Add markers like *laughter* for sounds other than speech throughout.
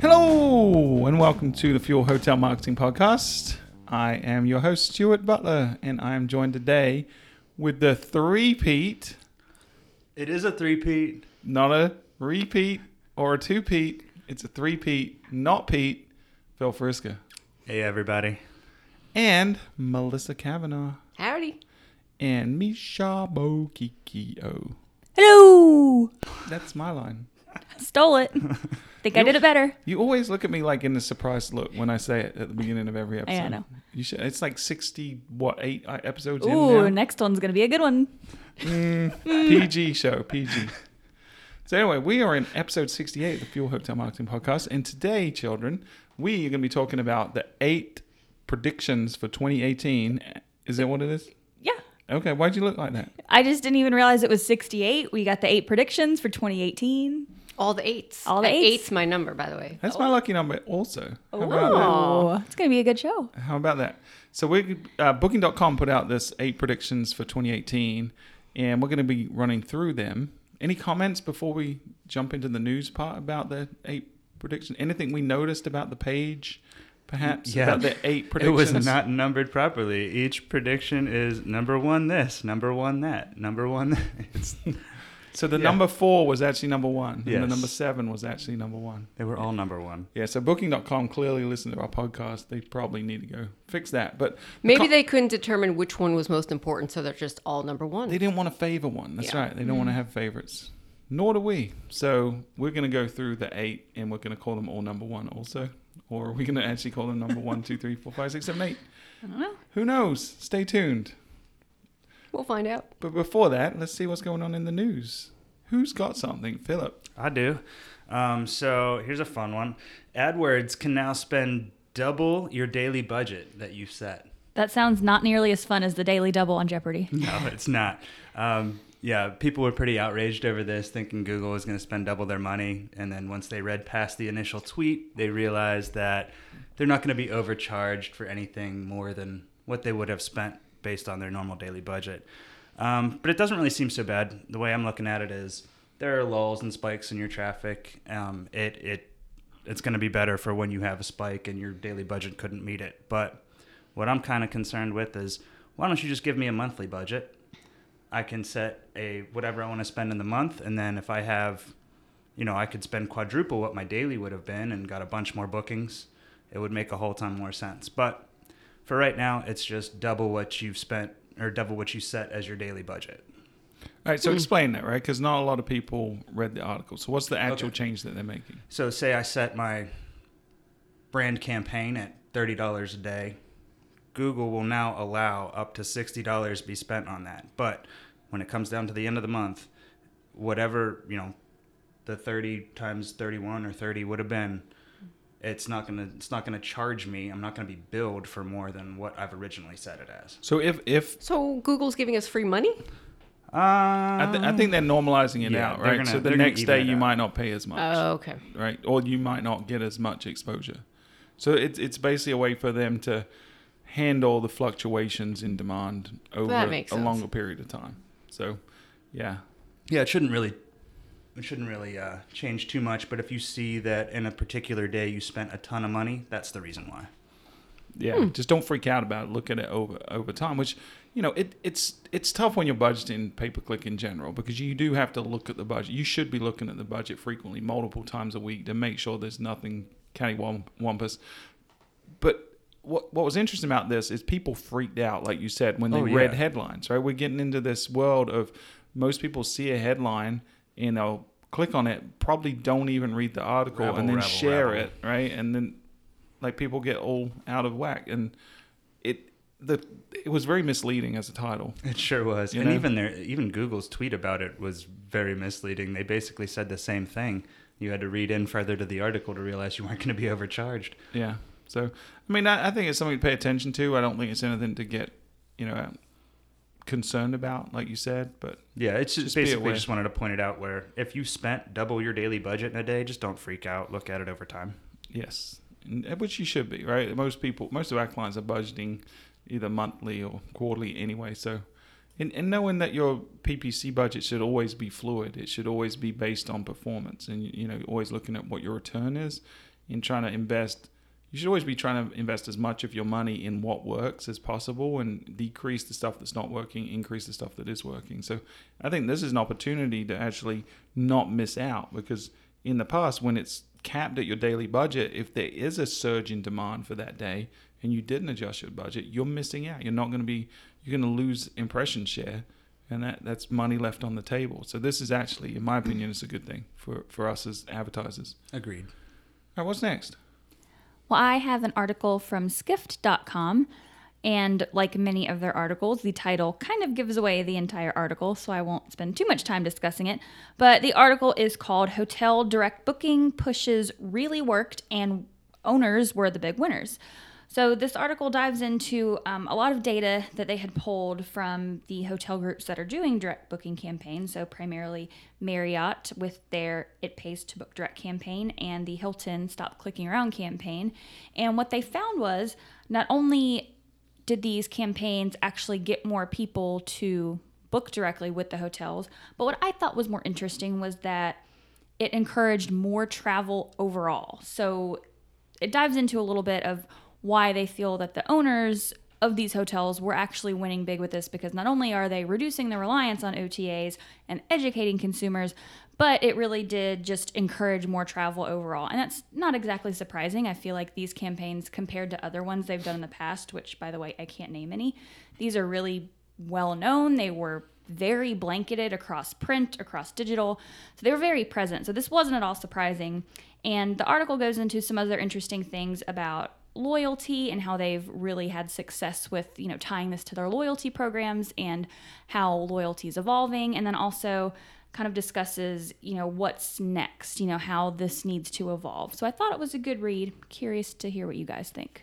Hello, and welcome to the Fuel Hotel Marketing Podcast. I am your host, Stuart Butler, and I am joined today with the three-peat, It is a three-peat. not a repeat or a two-peat. It's a three-peat, not Pete, Phil Friska, Hey, everybody. and Melissa Kavanaugh, Howdy. And Misha Bokikio. Hello. That's my line. Stole it. *laughs* Think I did it better. You always look at me like in a surprised look when I say it at the beginning of every episode. I know. You should. It's like sixty what eight uh, episodes Ooh, in now. next one's gonna be a good one. *laughs* PG show, PG. So anyway, we are in episode sixty-eight of the Fuel Hotel Marketing Podcast, and today, children, we are going to be talking about the eight predictions for 2018. Is that what it is? Yeah. Okay. Why'd you look like that? I just didn't even realize it was 68. We got the eight predictions for 2018. All the eights. All the eights. Eight's my number, by the way. That's my lucky number, also. How about? Oh, it's gonna be a good show. How about that? So we uh, Booking.com put out this eight predictions for 2018, and we're going to be running through them. Any comments before we jump into the news part about the eight predictions? Anything we noticed about the page, perhaps Yeah. about the eight It was not numbered properly. Each prediction is number one this, number one that, number one. *laughs* It's, So the Yeah. number four was actually number one, and the number seven was actually number one. they were all number one. Yeah. So Booking.com clearly listened to our podcast. They probably need to go fix that, but the Maybe com- they couldn't determine which one was most important, so they're just all number one. They didn't want to favor one. That's Yeah. right. They don't want to have favorites. Nor do we. So we're going to go through the eight and we're going to call them all number one also. Or are we going to actually call them number one, two, three, four, five, six, seven, eight? I don't know. Who knows? Stay tuned. We'll find out. But before that, let's see what's going on in the news. Who's got something? Philip. I do. Um, so here's a fun one. AdWords can now spend double your daily budget that you set. That sounds not nearly as fun as the Daily Double on Jeopardy. No, it's not. Um, yeah, people were pretty outraged over this, thinking Google was going to spend double their money. And then once they read past the initial tweet, they realized that they're not going to be overcharged for anything more than what they would have spent based on their normal daily budget. Um, but it doesn't really seem so bad. The way I'm looking at it is there are lulls and spikes in your traffic. Um, it it it's going to be better for when you have a spike and your daily budget couldn't meet it. But what I'm kind of concerned with is why don't you just give me a monthly budget? I can set a whatever I want to spend in the month, and then if I have, you know, I could spend quadruple what my daily would have been and got a bunch more bookings. It would make a whole ton more sense. But for right now, it's just double what you've spent or double what you set as your daily budget. All right, so hmm. explain that, right? Because not a lot of people read the article. So what's the actual Okay. change that they're making? So say I set my brand campaign at thirty dollars a day. Google will now allow up to sixty dollars be spent on that. But when it comes down to the end of the month, whatever, you know, the thirty times thirty one or thirty would have been, it's not gonna it's not gonna charge me. I'm not gonna be billed for more than what I've originally set it as. So if if So Google's giving us free money? Um, I, th- I think they're normalizing it yeah, out, right? gonna- so the next day you out. might not pay as much. Oh, okay. right? Or you might not get as much exposure. So it's it's basically a way for them to handle the fluctuations in demand over a sense. longer period of time. So, yeah, Yeah, it shouldn't really it shouldn't really uh, change too much. But if you see that in a particular day you spent a ton of money, that's the reason why. yeah. Hmm. Just don't freak out about it. Look at it over over time. Which you know, it it's it's tough when you're budgeting pay per click in general because you do have to look at the budget. You should be looking at the budget frequently, multiple times a week, to make sure there's nothing cattywampus. But what what was interesting about this is people freaked out, like you said, when they Oh, read headlines. Right, we're getting into this world of most people see a headline and they'll click on it, probably don't even read the article, Rebel, and then rebel, share rebel. it, right? And then like people get all out of whack, and it the it was very misleading as a title. It sure was, and know? even their even Google's tweet about it was very misleading. They basically said the same thing. You had to read in further to the article to realize you weren't going to be overcharged. Yeah. So I mean, I, I think it's something to pay attention to. I don't think it's anything to get you know concerned about, like you said. But Yeah, it's Just just basically just wanted to point it out where if you spent double your daily budget in a day, just don't freak out. Look at it over time. yes, which you should be, right? Most people, most of our clients are budgeting either monthly or quarterly anyway. So and, and knowing that your PPC budget should always be fluid, it should always be based on performance, and you know, always looking at what your return is, in trying to invest. You should always be trying to invest as much of your money in what works as possible, and decrease the stuff that's not working, increase the stuff that is working. So, I think this is an opportunity to actually not miss out because in the past, when it's capped at your daily budget, if there is a surge in demand for that day and you didn't adjust your budget, you're missing out. You're not going to be you're going to lose impression share, and that that's money left on the table. So this is actually, in my opinion, it's a good thing for for us as advertisers. Agreed. All right, what's next? Well, I have an article from skift.com. And like many of their articles, the title kind of gives away the entire article, so I won't spend too much time discussing it. But the article is called Hotel Direct Booking Pushes Really Worked and Owners Were the Big Winners. So, this article dives into um, a lot of data that they had pulled from the hotel groups that are doing direct booking campaigns. So, primarily Marriott with their It Pays to Book Direct campaign and the Hilton Stop Clicking Around campaign. And what they found was not only did these campaigns actually get more people to book directly with the hotels, but what I thought was more interesting was that it encouraged more travel overall. So, it dives into a little bit of why they feel that the owners of these hotels were actually winning big with this because not only are they reducing the reliance on OTAs and educating consumers, but it really did just encourage more travel overall. And that's not exactly surprising. I feel like these campaigns, compared to other ones they've done in the past, which by the way, I can't name any, these are really well known. They were very blanketed across print, across digital. So they were very present. So this wasn't at all surprising. And the article goes into some other interesting things about loyalty and how they've really had success with you know tying this to their loyalty programs and how loyalty is evolving. And then also kind of discusses you know what's next you know how this needs to evolve. So i thought it was a good read. Curious to hear what you guys think.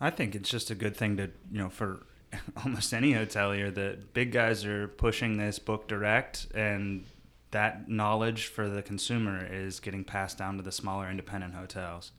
I think it's just a good thing to, you know, for *laughs* almost any hotelier that big guys are pushing this book direct and that knowledge for the consumer is getting passed down to the smaller independent hotels.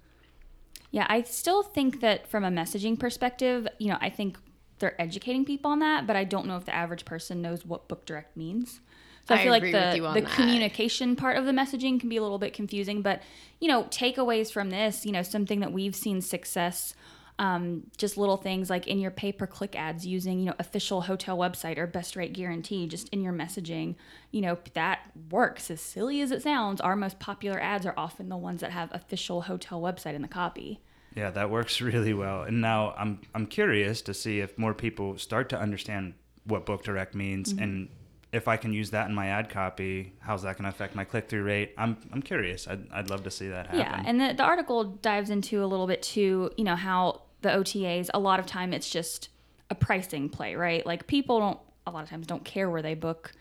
Yeah, I still think that from a messaging perspective, you know, I think they're educating people on that, but I don't know if the average person knows what book direct means. So I, I feel like agree with you the the that. communication part of the messaging can be a little bit confusing, but you know, takeaways from this, you know, something that we've seen success um, just little things like in your pay per click ads using, you know, official hotel website or best rate guarantee, just in your messaging, you know, that works. As silly as it sounds, our most popular ads are often the ones that have official hotel website in the copy. Yeah, that works *laughs* really well. And now I'm I'm curious to see if more people start to understand what book direct means mm-hmm. and if I can use that in my ad copy, how's that going to affect my click through rate? I'm I'm curious. I'd, I'd love to see that happen. Yeah, and the, the article dives into a little bit too, you know, how the OTAs, a lot of time it's just a pricing play, right? Like people don't, a lot of times don't care where they book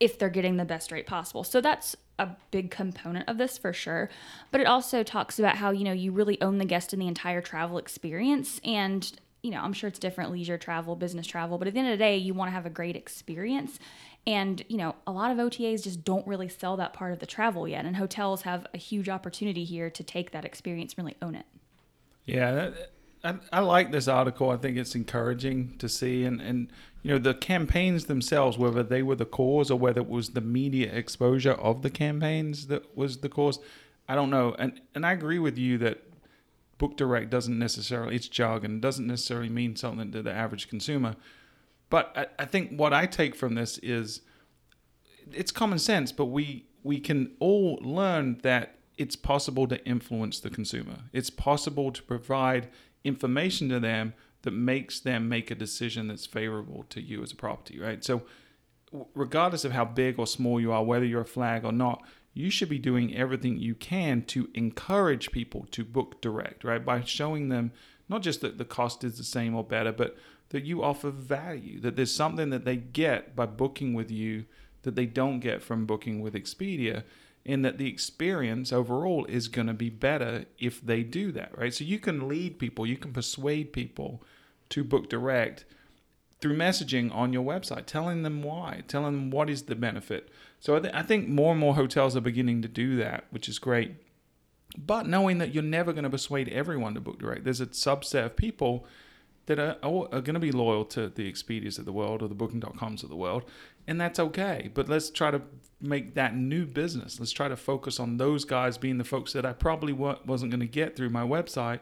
if they're getting the best rate possible. So that's a big component of this for sure. But it also talks about how, you know, you really own the guest in the entire travel experience. And, you know, I'm sure it's different leisure travel, business travel, but at the end of the day, you want to have a great experience. And, you know, a lot of OTAs just don't really sell that part of the travel yet. And hotels have a huge opportunity here to take that experience and really own it. Yeah, that, I, I like this article. I think it's encouraging to see, and and you know the campaigns themselves, whether they were the cause or whether it was the media exposure of the campaigns that was the cause, I don't know. And and I agree with you that book direct doesn't necessarily it's jargon doesn't necessarily mean something to the average consumer. But I, I think what I take from this is it's common sense, but we we can all learn that it's possible to influence the consumer. It's possible to provide information to them that makes them make a decision that's favorable to you as a property, right? So regardless of how big or small you are, whether you're a flag or not, you should be doing everything you can to encourage people to book direct, right? By showing them not just that the cost is the same or better, but that you offer value, that there's something that they get by booking with you that they don't get from booking with Expedia, and that the experience overall is going to be better if they do that, right? So you can lead people, you can persuade people to book direct through messaging on your website, telling them why, telling them what is the benefit. So I, th- I think more and more hotels are beginning to do that, which is great. But knowing that you're never going to persuade everyone to book direct, there's a subset of people that are, are going to be loyal to the Expedias of the world or the Booking.coms of the world, and that's okay. But let's try to make that new business. Let's try to focus on those guys being the folks that I probably wasn't going to get through my website.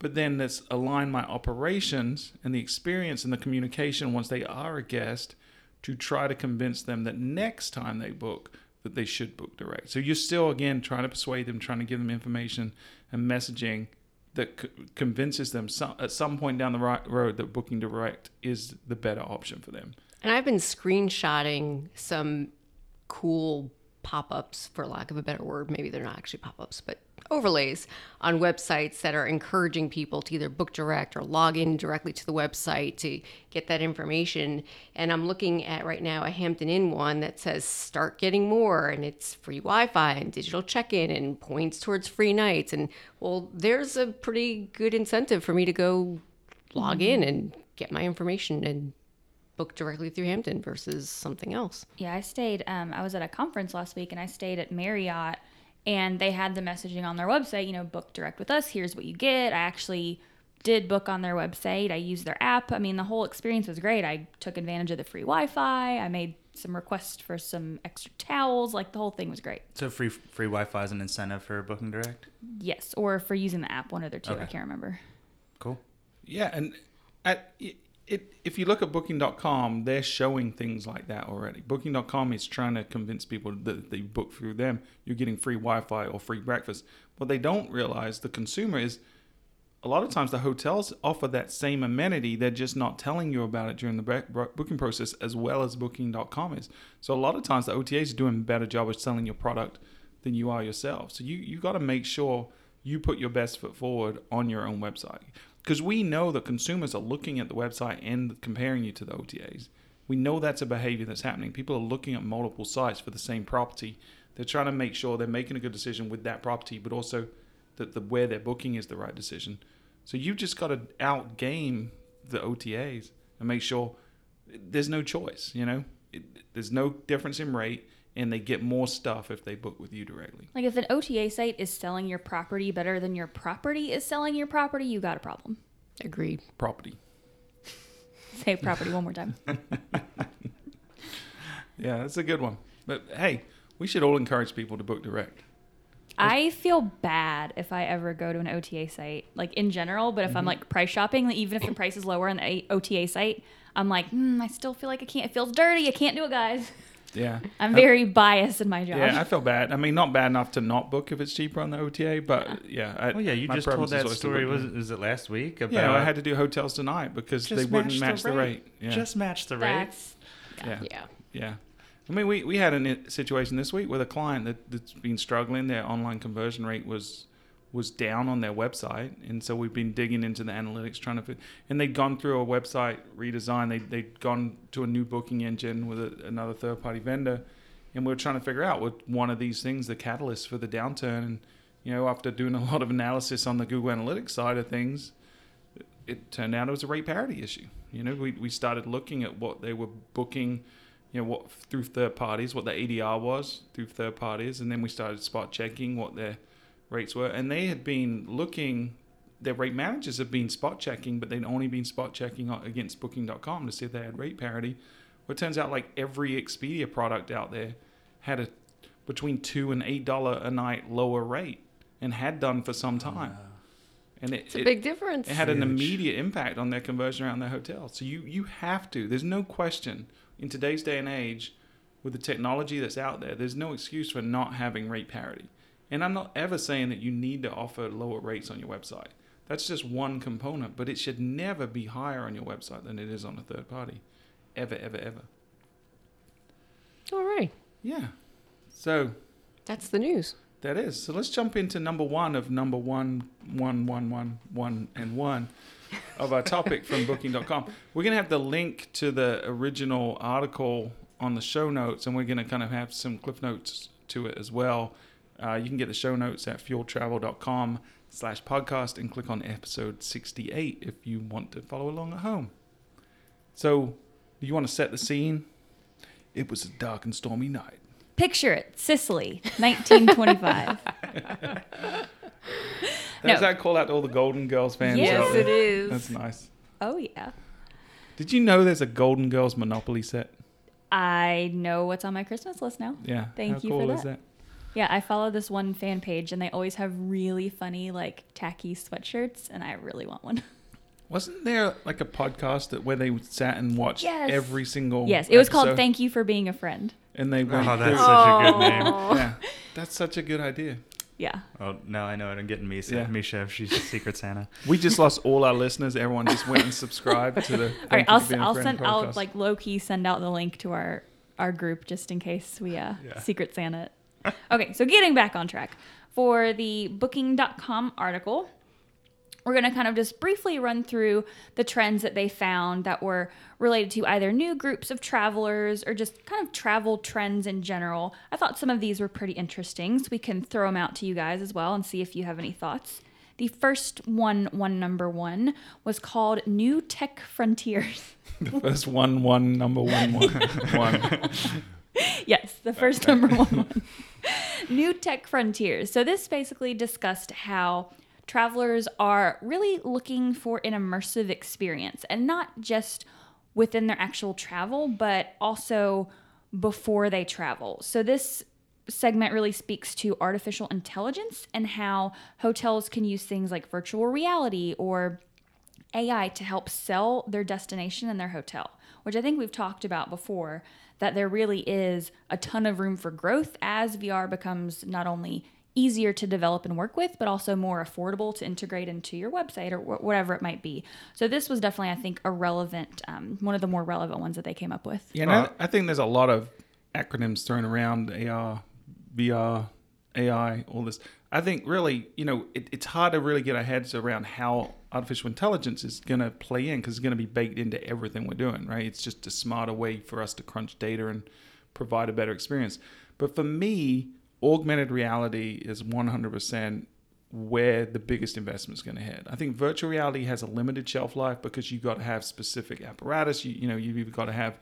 But then let's align my operations and the experience and the communication once they are a guest to try to convince them that next time they book that they should book direct. So you're still again trying to persuade them, trying to give them information and messaging that c- convinces them some, at some point down the right road that booking direct is the better option for them. And I've been screenshotting some cool pop ups, for lack of a better word. Maybe they're not actually pop ups, but overlays on websites that are encouraging people to either book direct or log in directly to the website to get that information. And I'm looking at right now a Hampton Inn one that says start getting more and it's free Wi Fi and digital check in and points towards free nights. And well, there's a pretty good incentive for me to go log in and get my information and book directly through Hampton versus something else. Yeah, I stayed. Um, I was at a conference last week, and I stayed at Marriott, and they had the messaging on their website. You know, book direct with us. Here's what you get. I actually did book on their website. I used their app. I mean, the whole experience was great. I took advantage of the free Wi-Fi. I made some requests for some extra towels. Like the whole thing was great. So free free Wi-Fi is an incentive for Booking Direct. Yes, or for using the app, one of their two. I can't remember. Cool. Yeah, and at it, if you look at booking.com, they're showing things like that already. Booking.com is trying to convince people that they book through them, you're getting free Wi-Fi or free breakfast. What they don't realize, the consumer is a lot of times the hotels offer that same amenity. They're just not telling you about it during the booking process as well as booking.com is. So a lot of times the OTAs are doing a better job of selling your product than you are yourself. So you you got to make sure you put your best foot forward on your own website because we know that consumers are looking at the website and comparing you to the OTAs. We know that's a behavior that's happening. People are looking at multiple sites for the same property. They're trying to make sure they're making a good decision with that property, but also that the where they're booking is the right decision. So you've just got to outgame the OTAs and make sure there's no choice. You know, it, there's no difference in rate, and they get more stuff if they book with you directly. Like if an OTA site is selling your property better than your property is selling your property, you got a problem. Agreed. Property. *laughs* Say property one more time. *laughs* Yeah, that's a good one. But hey, we should all encourage people to book direct. I feel bad if I ever go to an OTA site, like in general. But if I'm like price shopping, even if the price is lower on the OTA site, I'm like, mm, I still feel like I can't. It feels dirty. I can't do it, guys. *laughs* Yeah. I'm very biased in my job. Yeah, I feel bad. I mean, not bad enough to not book if it's cheaper on the OTA, but yeah. I, Oh yeah, you just told preference is that story. Was it, was it last week? About Yeah, I had to do hotels tonight because they wouldn't match, the, rate. rate. Yeah. Just match the rate. That's yeah. Yeah. Yeah. I mean, we, we had a situation this week with a client that, that's been struggling. Their online conversion rate was was down on their website, and so we've been digging into the analytics, trying to. And they'd gone through a website redesign. They they'd gone to a new booking engine with a, another third party vendor, and we were trying to figure out what one of these things the catalyst for the downturn. And you know, after doing a *laughs* lot of analysis on the Google Analytics side of things, it turned out it was a rate parity issue. You know, we, we started looking at what they were booking, you know, what through third parties, what the ADR was through third parties, and then we started spot checking what their rates were. And they had been looking, their rate managers had been spot checking, but they'd only been spot checking against Booking.com to see if they had rate parity. Well, it turns out like every Expedia product out there had a between two and eight dollar a night lower rate, and had done for some time. And it, It's a it- big difference. it had an immediate impact on their conversion around their hotel. So you you have to. There's no question in today's day and age, with the technology that's out there, there's no excuse for not having rate parity. And I'm not ever saying that you need to offer lower rates on your website. That's just one component, but it should never be higher on your website than it is on a third party, ever, ever, ever. All right. Yeah. So That's the news. That is. So let's jump into number one of number one, one, one, one, one, and one of our topic from *laughs* booking.com. We're going to have the link to the original article on the show notes, and we're going to kind of have some cliff notes to it as well. Uh, you can get the show notes at fueltravel.com slash podcast and click on episode 68 if you want to follow along at home. So, do you want to set the scene? It was a dark and stormy night. Picture it, Sicily, 1925. *laughs* *laughs* Does No. that call out to all the Golden Girls fans? Yes, it is. That's nice. Oh yeah. Did you know there's a Golden Girls Monopoly set? I know what's on my Christmas list now. Yeah. Thank How you cool for is that. Yeah, I follow this one fan page and they always have really funny like tacky sweatshirts and I really want one. *laughs* Wasn't there like a podcast that where they sat and watched Yes. every single? yes, it was called episode, Thank You for Being a Friend. And they went. Oh, went that's such a good name. *laughs* yeah, *laughs* that's such a good idea. Yeah. Oh, now I know it. I'm getting Misha. Yeah. Misha, if she's Secret Santa. We just lost all our listeners. Everyone just went and subscribed to the. All right, Thank You I'll for Being a I'll Friend send I'll podcast. like low key send out the link to our our group just in case we uh Yeah. secret Santa. it. *laughs* okay, so getting back on track for the booking.com article, we're going to kind of just briefly run through the trends that they found that were related to either new groups of travelers or just kind of travel trends in general. I thought some of these were pretty interesting, so we can throw them out to you guys as well and see if you have any thoughts. The first one, one number one, was called New Tech Frontiers. *laughs* *laughs* the first one, one, number one, one, one. yes, the first number one. *laughs* New Tech Frontiers. So this basically discussed how travelers are really looking for an immersive experience and not just within their actual travel, but also before they travel. So this segment really speaks to artificial intelligence and how hotels can use things like virtual reality or AI to help sell their destination and their hotel, which I think we've talked about before, that there really is a ton of room for growth as VR becomes not only easier to develop and work with, but also more affordable to integrate into your website or wh- whatever it might be. So this was definitely, I think, a relevant, um, one of the more relevant ones that they came up with. Yeah, and I, I think there's a lot of acronyms thrown around AR, VR, AI, all this. I think really, you know, it, it's hard to really get our heads around how artificial intelligence is going to play in because it's going to be baked into everything we're doing, right? It's just a smarter way for us to crunch data and provide a better experience. But for me, augmented reality is 100% where the biggest investment is going to head. I think virtual reality has a limited shelf life because you've got to have specific apparatus. You, you know, you've got to have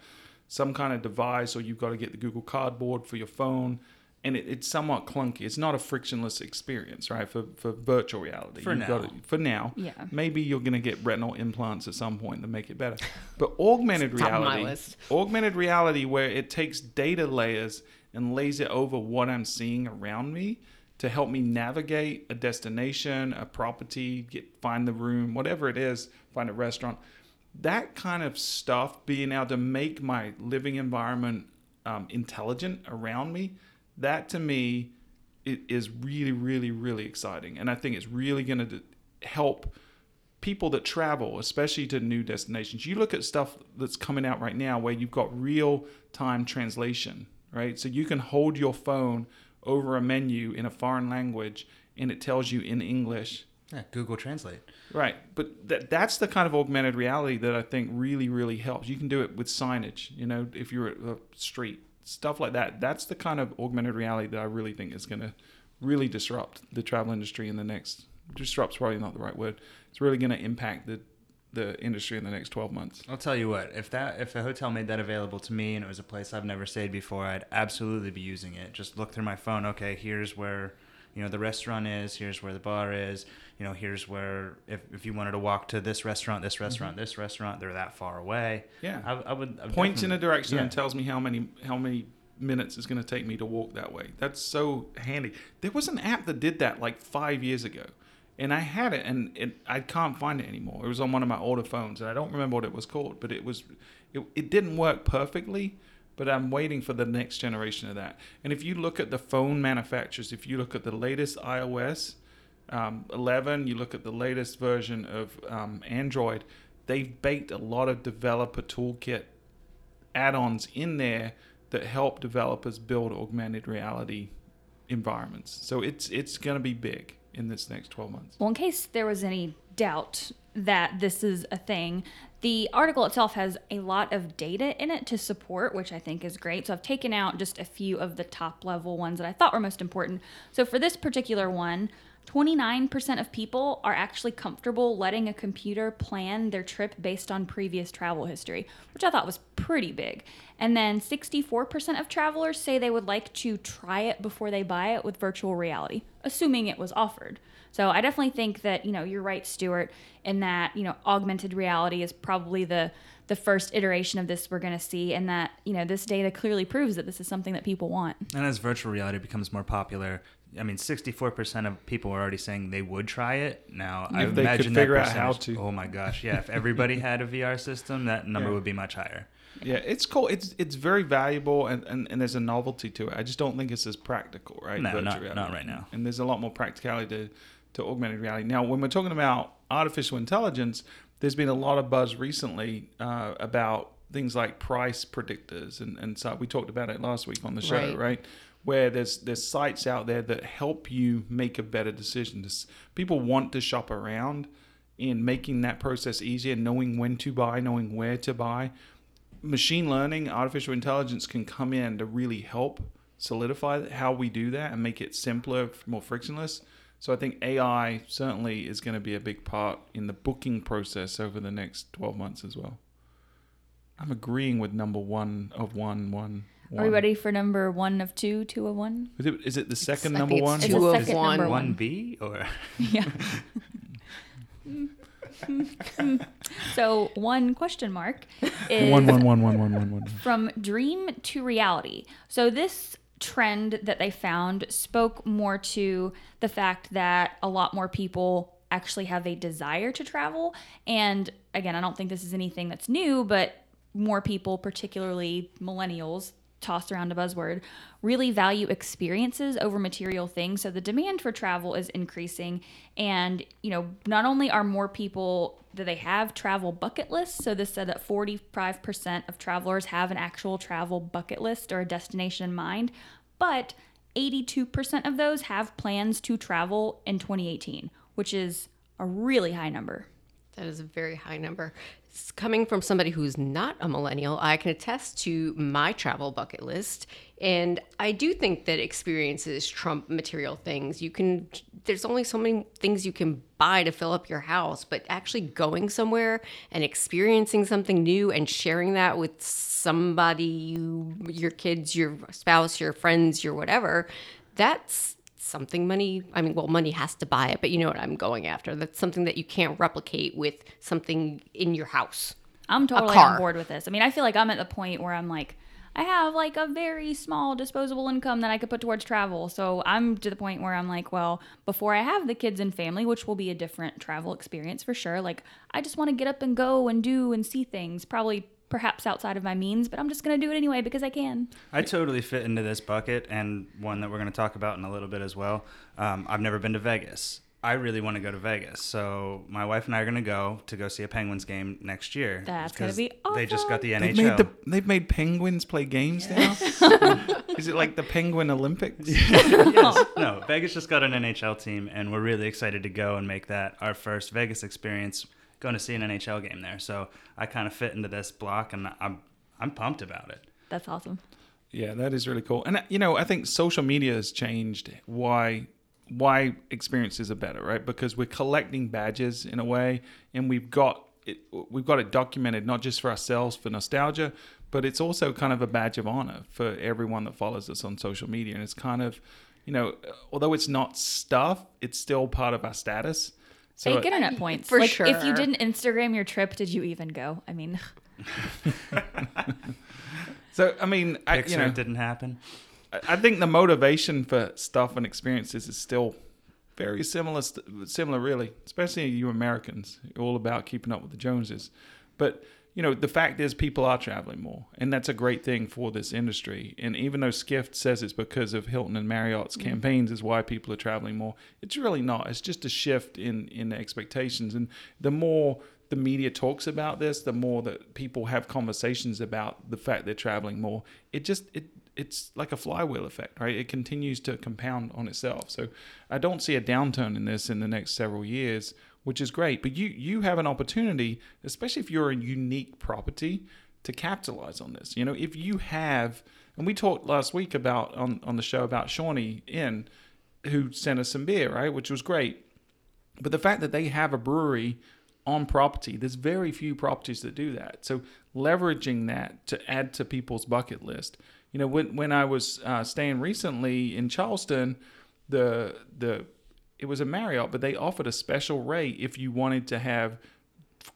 some kind of device or you've got to get the Google Cardboard for your phone. And it, it's somewhat clunky. It's not a frictionless experience, right? For, for virtual reality. For You've now. Got to, for now. Yeah. Maybe you're going to get retinal implants at some point to make it better. But augmented Top of my reality, augmented reality, where it takes data layers and lays it over what I'm seeing around me to help me navigate a destination, a property, get find the room, whatever it is, find a restaurant. That kind of stuff, being able to make my living environment um, intelligent around me, that to me it is really, really, really exciting, and I think it's really going to help people that travel, especially to new destinations. You look at stuff that's coming out right now where you've got real time translation, right? So you can hold your phone over a menu in a foreign language and it tells you in English. Yeah, Google Translate. Right. But that, that's the kind of augmented reality that I think really, really helps. You can do it with signage, you know, if you're at a street, stuff like that. That's the kind of augmented reality that I really think is going to really disrupt the travel industry in the next disrupt's probably not the right word. It's really going to impact the the industry in the next 12 months. I'll tell you what, if that if a hotel made that available to me and it was a place I've never stayed before, I'd absolutely be using it. Just look through my phone, okay, here's where you know the restaurant is, here's where the bar is, you know, here's where if, if you wanted to walk to this restaurant, this mm-hmm. restaurant, this restaurant, they're that far away. Yeah. I, I would I Points in a direction yeah. and tells me how many how many minutes it's going to take me to walk that way. That's so handy. There was an app that did that like 5 years ago. And I had it and it, I can't find it anymore. It was on one of my older phones and I don't remember what it was called, but it was it, it didn't work perfectly, but I'm waiting for the next generation of that. And if you look at the phone manufacturers, if you look at the latest iOS um, 11, you look at the latest version of um, Android, they've baked a lot of developer toolkit add-ons in there that help developers build augmented reality environments. So it's it's going to be big in this next 12 months. Well, in case there was any doubt that this is a thing, the article itself has a lot of data in it to support, which I think is great. So I've taken out just a few of the top level ones that I thought were most important. So for this particular one, 29% of people are actually comfortable letting a computer plan their trip based on previous travel history, which I thought was pretty big. And then 64% of travelers say they would like to try it before they buy it with virtual reality, assuming it was offered. So I definitely think that, you know, you're right, Stuart, in that, you know, augmented reality is probably the the first iteration of this we're going to see and that, you know, this data clearly proves that this is something that people want. And as virtual reality becomes more popular, I mean, 64% of people are already saying they would try it. Now, I If they could imagine figure that out how to. Oh my gosh, yeah. If everybody *laughs* had a VR system, that number Yeah. would be much higher. Yeah, it's cool. It's it's very valuable, and, and, and there's a novelty to it. I just don't think it's as practical, right? No, not- reality. not right now. And there's a lot more practicality to, to augmented reality. Now, when we're talking about artificial intelligence, there's been a lot of buzz recently uh, about things like price predictors, and, and so we talked about it last week on the show, Right. right? Where there's there's sites out there that help you make a better decision. This, people want to shop around, in making that process easier, knowing when to buy, knowing where to buy machine learning, artificial intelligence can come in to really help solidify how we do that and make it simpler, more frictionless. So I think AI certainly is going to be a big part in the booking process over the next 12 months as well. I'm agreeing with number one of one, one. Are we ready for number one of two, two of one? Is it, is it the second I number one? Two the of second one. One B or *laughs* Yeah. so one question mark is One, one, one, one, one, one, one. from dream to reality. So this trend that they found spoke more to the fact that a lot more people actually have a desire to travel and again, I don't think this is anything that's new, but more people, particularly millennials, tossed around a buzzword, really value experiences over material things. So the demand for travel is increasing. And, you know, not only are more people they have travel bucket lists. So this said that 45% of travelers have an actual travel bucket list or a destination in mind, but 82% of those have plans to travel in 2018, which is a really high number. That is a very high number. Coming from somebody who's not a millennial, I can attest to my travel bucket list. And I do think that experiences trump material things. You can, there's only so many things you can buy to fill up your house, but actually going somewhere and experiencing something new and sharing that with somebody, you, your kids, your spouse, your friends, your whatever, that's something money i mean well money has to buy it but you know what i'm going after that's something that you can't replicate with something in your house I'm totally on board with this. I mean, I feel like I'm at the point where I'm like, I have like a very small disposable income that I could put towards travel. So I'm to the point where I'm like, well, before I have the kids and family, which will be a different travel experience for sure, like I just want to get up and go and do and see things, probably perhaps outside of my means, but I'm just going to do it anyway because I can. I totally fit into this bucket, and one that we're going to talk about in a little bit as well. Um, I've never been to Vegas. I really want to go to Vegas, so my wife and I are going to go to go see a Penguins game next year. That's gonna because be They just got the They've NHL. made, the, they've made penguins play games now? *laughs* Is it like the Penguin Olympics? *laughs* yes. No, Vegas just got an NHL team, and we're really excited to go and make that our first Vegas experience. Going to see an NHL game there, so I kind of fit into this block, and I'm I'm pumped about it. That's awesome. Yeah, that is really cool. And uh, you know, I think social media has changed why why experiences are better, right? Because we're collecting badges in a way, and we've got it, we've got it documented not just for ourselves for nostalgia, but it's also kind of a badge of honor for everyone that follows us on social media. And it's kind of, you know, although it's not stuff, it's still part of our status. So Fake internet points. for like, If you didn't Instagram your trip, did you even go? I mean, *laughs* so I mean, I, Pixar you know, didn't happen. I I think the motivation for stuff and experiences is still very similar, similar really, especially you Americans, You're all about keeping up with the Joneses. But you know, the fact is, people are traveling more, and that's a great thing for this industry. And even though Skift says it's because of Hilton and Marriott's mm-hmm. campaigns is why people are traveling more, it's really not. It's just a shift in in expectations, and the more the media talks about this, the more that people have conversations about the fact they're traveling more. It just it it's like a flywheel effect, right? It continues to compound on itself. So I don't see a downturn in this in the next several years, which is great. But you you have an opportunity, especially if you're a unique property, to capitalize on this. You know, if you have, and we talked last week about on on the show about Shawnee Inn. who sent us some beer, right, which was great. But the fact that they have a brewery on property, there's very few properties that do that. So leveraging that to add to people's bucket list. You know, when when I was uh, staying recently in Charleston, the the it was a Marriott, but they offered a special rate if you wanted to have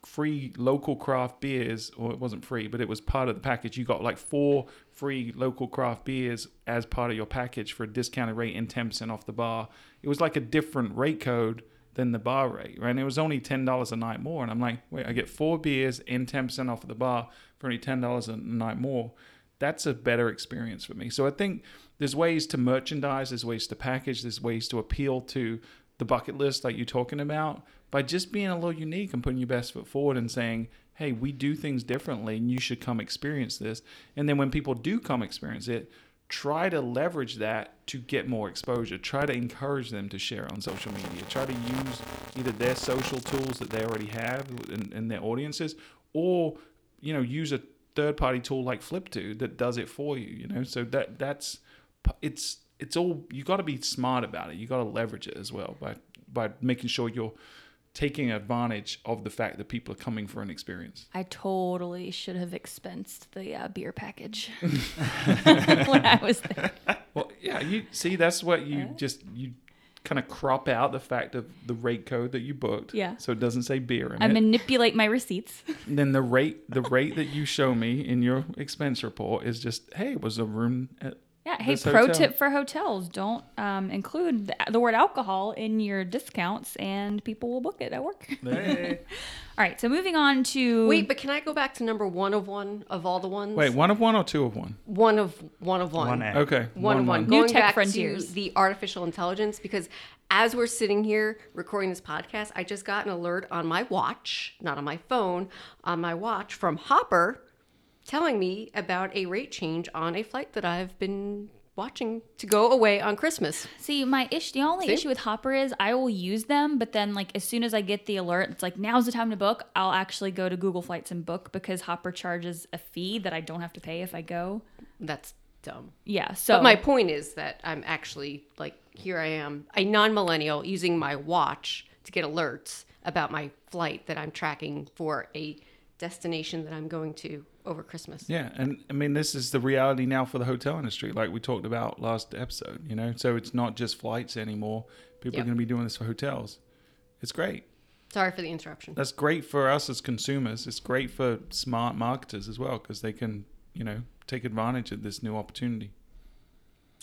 free local craft beers, or it wasn't free, but it was part of the package. You got like four free local craft beers as part of your package for a discounted rate and 10% off the bar. It was like a different rate code than the bar rate, right? And it was only $10 a night more. And I'm like, wait, I get four beers and 10% off of the bar for only $10 a night more. That's a better experience for me. So I think there's ways to merchandise, there's ways to package, there's ways to appeal to the bucket list like you're talking about by just being a little unique and putting your best foot forward and saying, hey, we do things differently and you should come experience this. And then when people do come experience it, try to leverage that to get more exposure. Try to encourage them to share on social media. Try to use either their social tools that they already have in, in their audiences or, you know, use a third party tool like Flip.to that does it for you, you know? So that that's it's it's all you got to be smart about it. You got to leverage it as well by by making sure you're taking advantage of the fact that people are coming for an experience. I totally should have expensed the uh, beer package *laughs* *laughs* when I was there. Well, yeah, you see, that's what you just you kind of crop out the fact of the rate code that you booked. Yeah. So it doesn't say beer in I it. manipulate my receipts. *laughs* Then the rate the rate that you show me in your expense report is just hey, it was a room at Yeah. Hey, this pro hotel. tip for hotels: don't um, include the, the word alcohol in your discounts, and people will book it at work. *laughs* All right. So moving on to Wait, but can I go back to number one of one of all the ones? Wait, one of one or two of one? one of one of one. One Okay. one of one. New Going tech back frontiers. to the artificial intelligence, because as we're sitting here recording this podcast, I just got an alert on my watch, not on my phone, on my watch from Hopper, telling me about a rate change on a flight that I've been watching to go away on Christmas. See, my issue, the only See? issue with Hopper is I will use them, but then like as soon as I get the alert, it's like now's the time to book. I'll actually go to Google Flights and book because Hopper charges a fee that I don't have to pay if I go. That's dumb. Yeah. So But my point is that I'm actually like here I am, a non-millennial using my watch to get alerts about my flight that I'm tracking for a destination that I'm going to over Christmas. Yeah, and I mean this is the reality now for the hotel industry, like we talked about last episode. You know, so it's not just flights anymore. People Yep. are going to be doing this for hotels. It's great. Sorry for the interruption. That's great for us as consumers. It's great for smart marketers as well because they can, you know, take advantage of this new opportunity.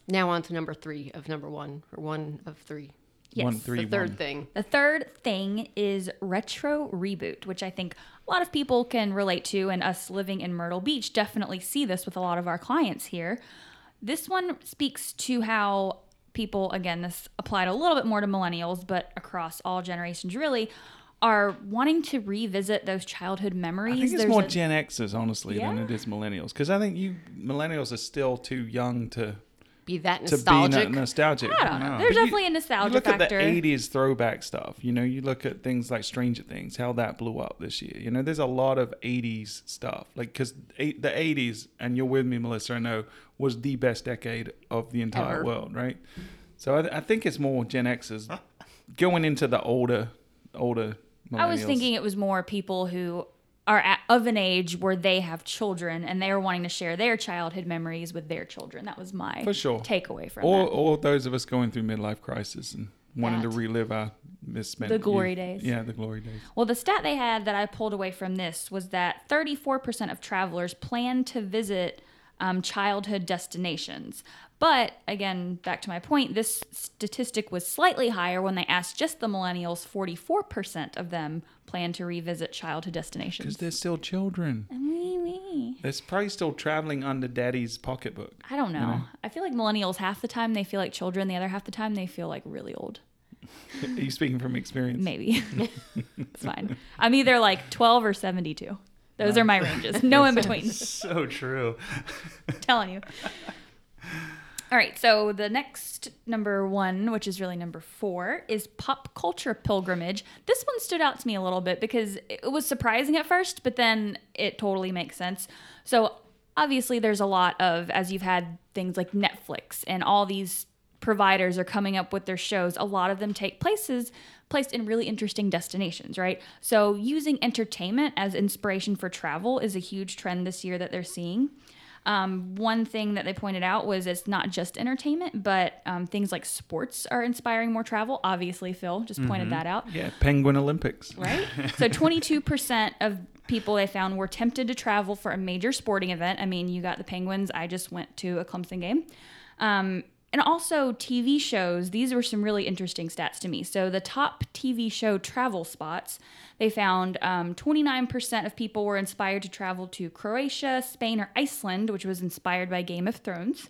Now on to number three of number one, or one of three. Yes, one the three the third one. thing. The third thing is retro reboot, which I think a lot of people can relate to, and us living in Myrtle Beach definitely see this with a lot of our clients here. This one speaks to how people, again, this applied a little bit more to millennials, but across all generations really, are wanting to revisit those childhood memories. I think it's There's more a- Gen Xers, honestly, than it is millennials. Because I think you millennials are still too young to Be that to nostalgic. be no- nostalgic. I don't know. No. There's But you- definitely a nostalgia you look factor. at the 80s throwback stuff. You know, you look at things like Stranger Things, how that blew up this year. You know, there's a lot of 80s stuff. Like, because the 80s, and you're with me, Melissa, I know, was the best decade of the entire Ever. world, right? So I, I think it's more Gen Xers going into the older, older. I was thinking it was more people who are at, of an age where they have children and they are wanting to share their childhood memories with their children. That was my For sure. takeaway from Or, that. or those of us going through midlife crisis and wanting That. to relive our misspent The glory youth. days. Yeah, the glory days. Well, the stat they had that I pulled away from this was that 34% of travelers plan to visit um, childhood destinations. But again, back to my point, this statistic was slightly higher when they asked just the millennials. 44% of them plan to revisit childhood destinations. Because they're still children. Wee, wee. They're probably still traveling under daddy's pocketbook. I don't know. know? I feel like millennials half the time they feel like children, the other half the time they feel like really old. Are you speaking from experience? Maybe. *laughs* it's fine. I'm either like 12 or 72. Those are my ranges. No in between. *laughs* so true. telling you. *laughs* All right, so the next number one, which is really number four, is pop culture pilgrimage. This one stood out to me a little bit because it was surprising at first, but then it totally makes sense. So obviously, there's a lot of as you've had things like Netflix and all these providers are coming up with their shows, a lot of them take places placed in really interesting destinations, right? So using entertainment as inspiration for travel is a huge trend this year that they're seeing. Um, one thing that they pointed out was it's not just entertainment, but um, things like sports are inspiring more travel. Obviously, Phil just pointed that out Yeah, Penguin Olympics. right? *laughs* so 22% of people they found were tempted to travel for a major sporting event. I mean, you got the Penguins. I just went to a Clemson game. Um, and also TV shows. These were some really interesting stats to me. So the top TV show travel spots, they found um, 29% of people were inspired to travel to Croatia, Spain, or Iceland, which was inspired by Game of Thrones.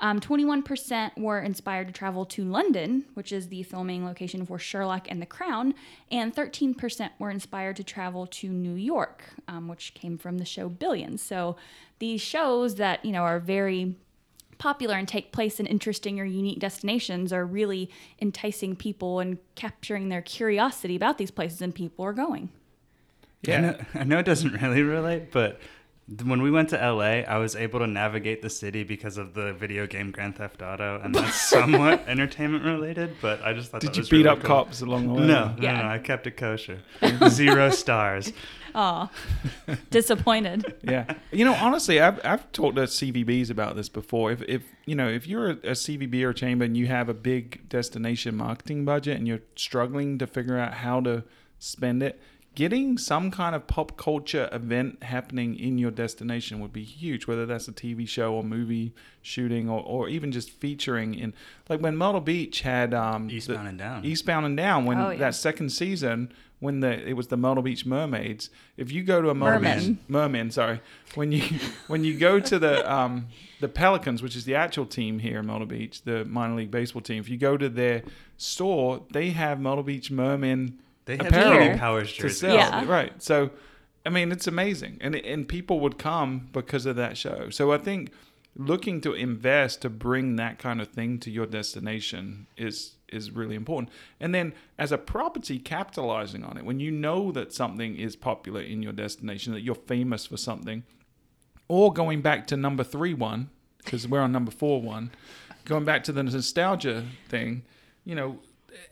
Um, 21% were inspired to travel to London, which is the filming location for Sherlock and The Crown, and 13% were inspired to travel to New York, um, which came from the show Billions. So these shows that you know are very popular and take place in interesting or unique destinations are really enticing people and capturing their curiosity about these places and people are going. I know, I know it doesn't *laughs* really relate, but th- when we went to LA, I was able to navigate the city because of the video game Grand Theft Auto, and that's *laughs* somewhat entertainment related. But I just thought Did that you was beat really up cool. cops along the way? No, no, Yeah. no, I kept it kosher. Zero *laughs* stars. Oh, *laughs* disappointed. yeah. You know, honestly, I've, I've talked to CVBs about this before. If, if you know, if you're a, a CVB or a chamber and you have a big destination marketing budget and you're struggling to figure out how to spend it, getting some kind of pop culture event happening in your destination would be huge, whether that's a TV show or movie shooting or, or even just featuring in, like when Myrtle Beach had um, the- Eastbound and Down. Eastbound and Down when Oh, yeah. that second season when the it was the Myrtle Beach Mermaids. If you go to a Myrtle Mermen. Beach Mermen, sorry, when you *laughs* when you go to the um the Pelicans, which is the actual team here in Myrtle Beach, the minor league baseball team, if you go to their store, they have Myrtle Beach Mermen They have apparel Kenny Powers to jerseys. sell. Yeah. Right. So, I mean, it's amazing, and and people would come because of that show. So I think looking to invest to bring that kind of thing to your destination is is really important. And then as a property capitalizing on it, when you know that something is popular in your destination, that you're famous for something, or going back to number three one, because we're on number four one, going back to the nostalgia thing, you know,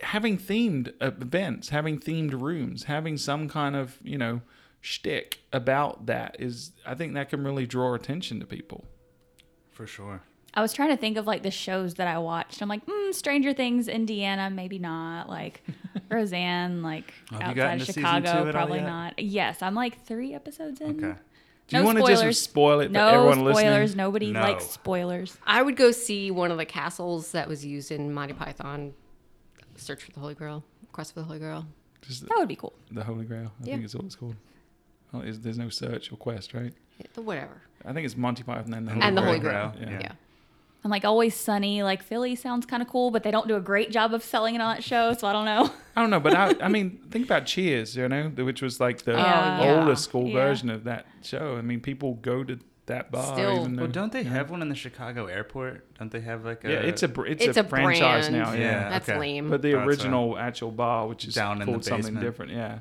having themed events, having themed rooms, having some kind of, you know, shtick about that is, I think that can really draw attention to people. For sure. I was trying to think of like the shows that I watched. I'm like, mm, Stranger Things, Indiana, maybe not. Like *laughs* Roseanne, like Have you outside of to two at Chicago, all probably yet? not. Yes, I'm like three episodes in. Okay. Do No you want to just spoil it for No everyone spoilers. listening? Nobody No. likes spoilers. I would go see one of the castles that was used in Monty Python. Search for the Holy Grail, Quest for the Holy Grail. Just That would be cool. the Holy Grail. I Yeah. think it's what it's called. Oh, is, there's no search or quest, right? Yeah, the whatever. I think it's Monty Python and the Holy And the Holy Grail. Grail. Yeah. Yeah. And like always sunny, like Philly sounds kind of cool, but they don't do a great job of selling it on that show, so I don't know. *laughs* I don't know, but I, I *laughs* mean, think about Cheers, you know, which was like the yeah. older school Yeah. version of that show. I mean, people go to that bar. Still- even though, Well, don't they have one in the Chicago airport? Don't they have like a Yeah, it's a br- it's, It's a, a franchise brand. now. Yeah, Yeah. That's okay. lame. but the Thought so. original actual bar, which is Down in the called something basement. different. Yeah.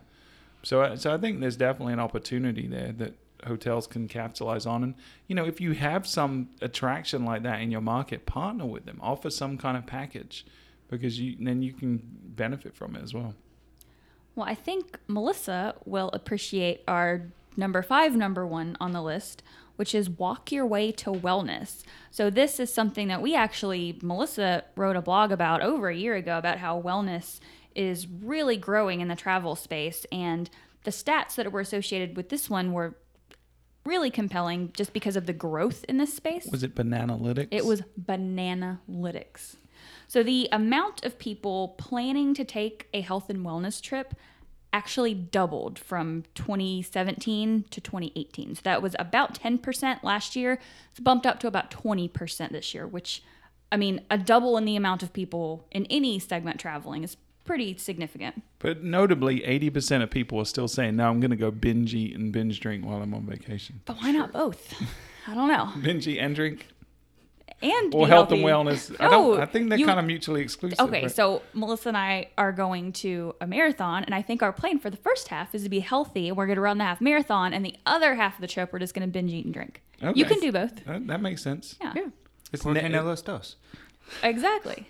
So, so I think there's definitely an opportunity there that hotels can capitalize on, and you know, if you have some attraction like that in your market, partner with them, offer some kind of package, because you then you can benefit from it as well. Well, I think Melissa will appreciate our number five, number one on the list, which is walk your way to wellness. So, this is something that we actually, Melissa wrote a blog about over a year ago about how wellness is really growing in the travel space. And the stats that were associated with this one were really compelling just because of the growth in this space. Was it Bananalytics? It was Bananalytics. So the amount of people planning to take a health and wellness trip actually doubled from 2017 to 2018. So that was about 10% last year. It's bumped up to about 20% this year, which I mean, a double in the amount of people in any segment traveling is pretty significant. But notably, 80% of people are still saying, now I'm going to go binge eat and binge drink while I'm on vacation. But why not both? *laughs* I don't know. Binge eat and drink? And Or be health and healthy. wellness? I, don't, No, I think they're you- kind of mutually exclusive. Okay, right? so Melissa and I are going to a marathon, and I think our plan for the first half is to be healthy, and we're going to run the half marathon, and the other half of the trip we're just going to binge eat and drink. You can do both. That, that makes sense. Yeah, It's Porque ne- no los dos? exactly.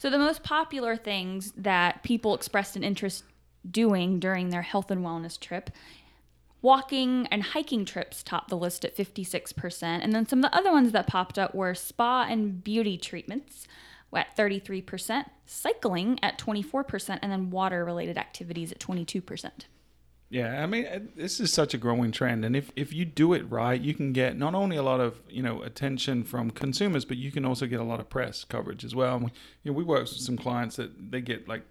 So the most popular things that people expressed an interest doing during their health and wellness trip walking and hiking trips topped the list at 56% and then some of the other ones that popped up were spa and beauty treatments at 33% cycling at 24% and then water related activities at 22% Yeah, I mean, this is such a growing trend, and if if you do it right, you can get not only a lot of you know attention from consumers, but you can also get a lot of press coverage as well. And we, you know, we work with some clients that they get like